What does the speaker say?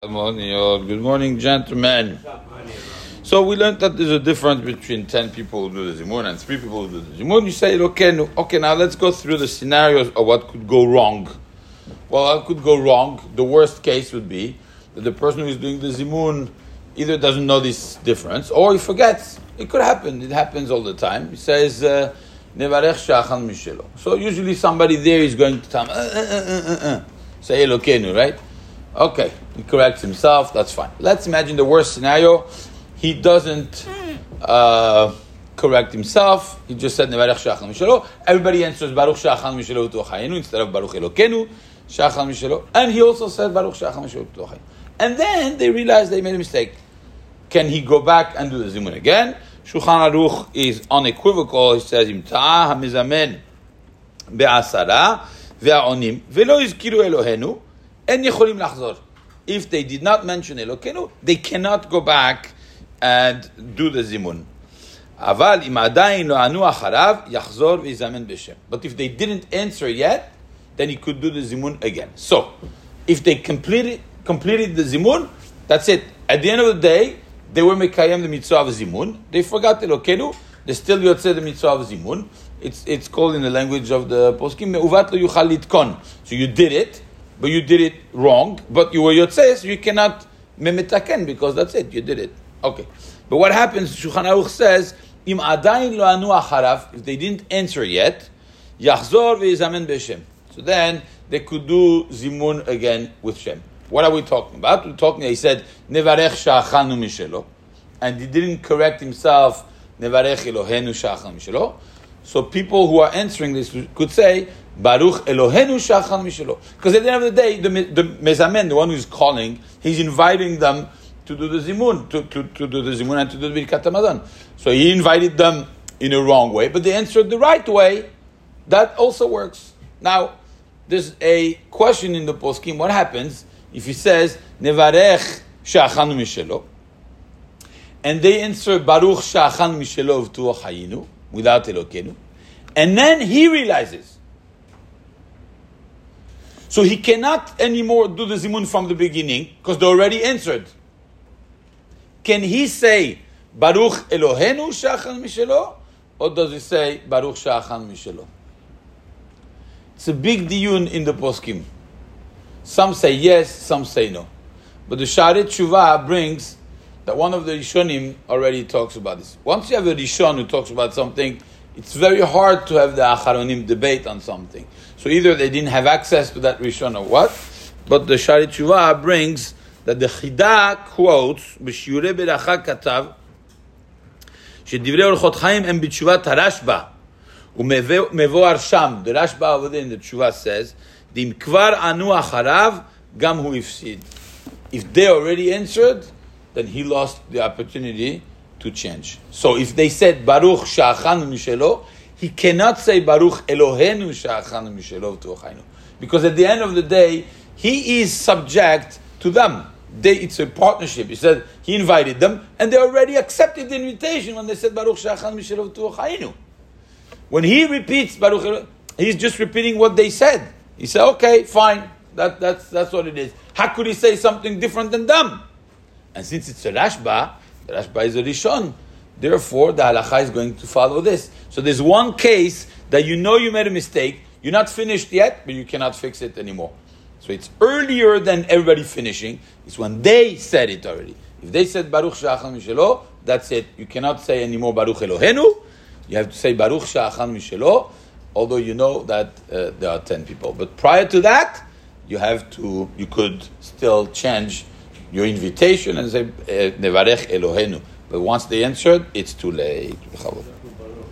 Good morning, Good morning, gentlemen. So we learned that there's a difference between 10 people who do the Zimun and 3 people who do the Zimun. You say, okay, okay, now let's go through the scenarios of what could go wrong. Well, what could go wrong? The worst case would be that the person who is doing the Zimun either doesn't know this difference or he forgets. It could happen. It happens all the time. He says, uh, So usually somebody there is going to tell him, uh, uh, uh, uh, say Elokenu, right? Okay, he corrects himself, that's fine. Let's imagine the worst scenario. He doesn't uh, correct himself, he just said Nevarech Shachal Mishelo. Everybody answers Baruch Shachal Mishelo to instead of Baruch Elokenu Shachal Mishelo. And he also said Baruch Shachal Mishelo to And then they realize they made a mistake. Can he go back and do the Zimun again? Shulchan Aruch is unequivocal. He says, Im ta'ah hamizamen be'asara ve'aonim ve'lo yizkiru Elohenu En יכולים לחזור. If they did not mention Elokenu, they cannot go back and do the zimun. אבל אם עדיין לא ענו אחריו, יחזור ויזמן בשם. But if they didn't answer yet, then he could do the zimun again. So, if they completed, completed the zimun, that's it. At the end of the day, they were mekayem the mitzvah of zimun. They forgot Elokenu. They still yotzei the mitzvah of zimun. It's, it's called in the language of the poskim, me'uvat lo yuchal litkon. So you did it, but you did it wrong, but you were yotzes, you cannot memetaken because that's it, you did it. Okay. But what happens, Shulchan Aruch says, im adayin lo anu acharaf, if they didn't answer yet, yachzor ve'izamen b'shem. So then they could do zimun again with Shem. What are we talking about? We're talking, he said, nevarech sha'achanu mishelo, and he didn't correct himself, nevarech Elohenu sha'achanu mishelo. So people who are answering this could say, Baruch Elohenu Shachan Mishelo. Because at the end of the day, the, the Mezamen, the one who's calling, he's inviting them to do the Zimun, to, to, to do the Zimun and to do the Birkat Hamazon. So he invited them in a wrong way, but they answered the right way. That also works. Now, there's a question in the poskim. What happens if he says Nevarech Shachan Mishelo, and they answer Baruch Shachan Mishelo to Hayinu without Elokenu, and then he realizes so he cannot anymore do the zimun from the beginning because they already answered. Can he say Baruch Elohenu Shachan Mishelo, or does he say Baruch Shachan Mishelo? It's a big diyun in the poskim. Some say yes, some say no. But the Sha'arei Tshuva brings that one of the Rishonim already talks about this. Once you have a Rishon who talks about something, it's very hard to have the Acharonim debate on something. So either they didn't have access to that Rishon or what, but the Sha'arei Tshuva brings that the Chida quotes, B'shiure beracha katav, שדברי אורחות חיים הם בתשובת הרשב"א, ומבואר שם, the rashba over there in the tshuva says, אם כבר Anu Acharav, Gam Hu Ifsid. If they already answered, then he lost the opportunity to change. So if they said Baruch Sha'achanu Mishelo, he cannot say Baruch Elohenu Sha'achanu Mishelo Tuachaynu. Because at the end of the day, he is subject to them. They, it's a partnership. He said he invited them, and they already accepted the invitation when they said Baruch Sha'achanu Mishelo Tuachaynu. When he repeats Baruch, he's just repeating what they said. He said, okay, fine. That, that's, that's what it is. How could he say something different than them? And since it's a Rashba, Rashba is a Rishon. Therefore, the halacha is going to follow this. So there's one case that you know you made a mistake. You're not finished yet, but you cannot fix it anymore. So it's earlier than everybody finishing. It's when they said it already. If they said Baruch Sha'achan Mishelo, that's it. You cannot say anymore Baruch Elohenu. You have to say Baruch Sha'achan Mishelo, although you know that uh, there are 10 people. But prior to that, you have to, you could still change your invitation and say, eh, Nevarech Elohenu. But once they answered, it's too late.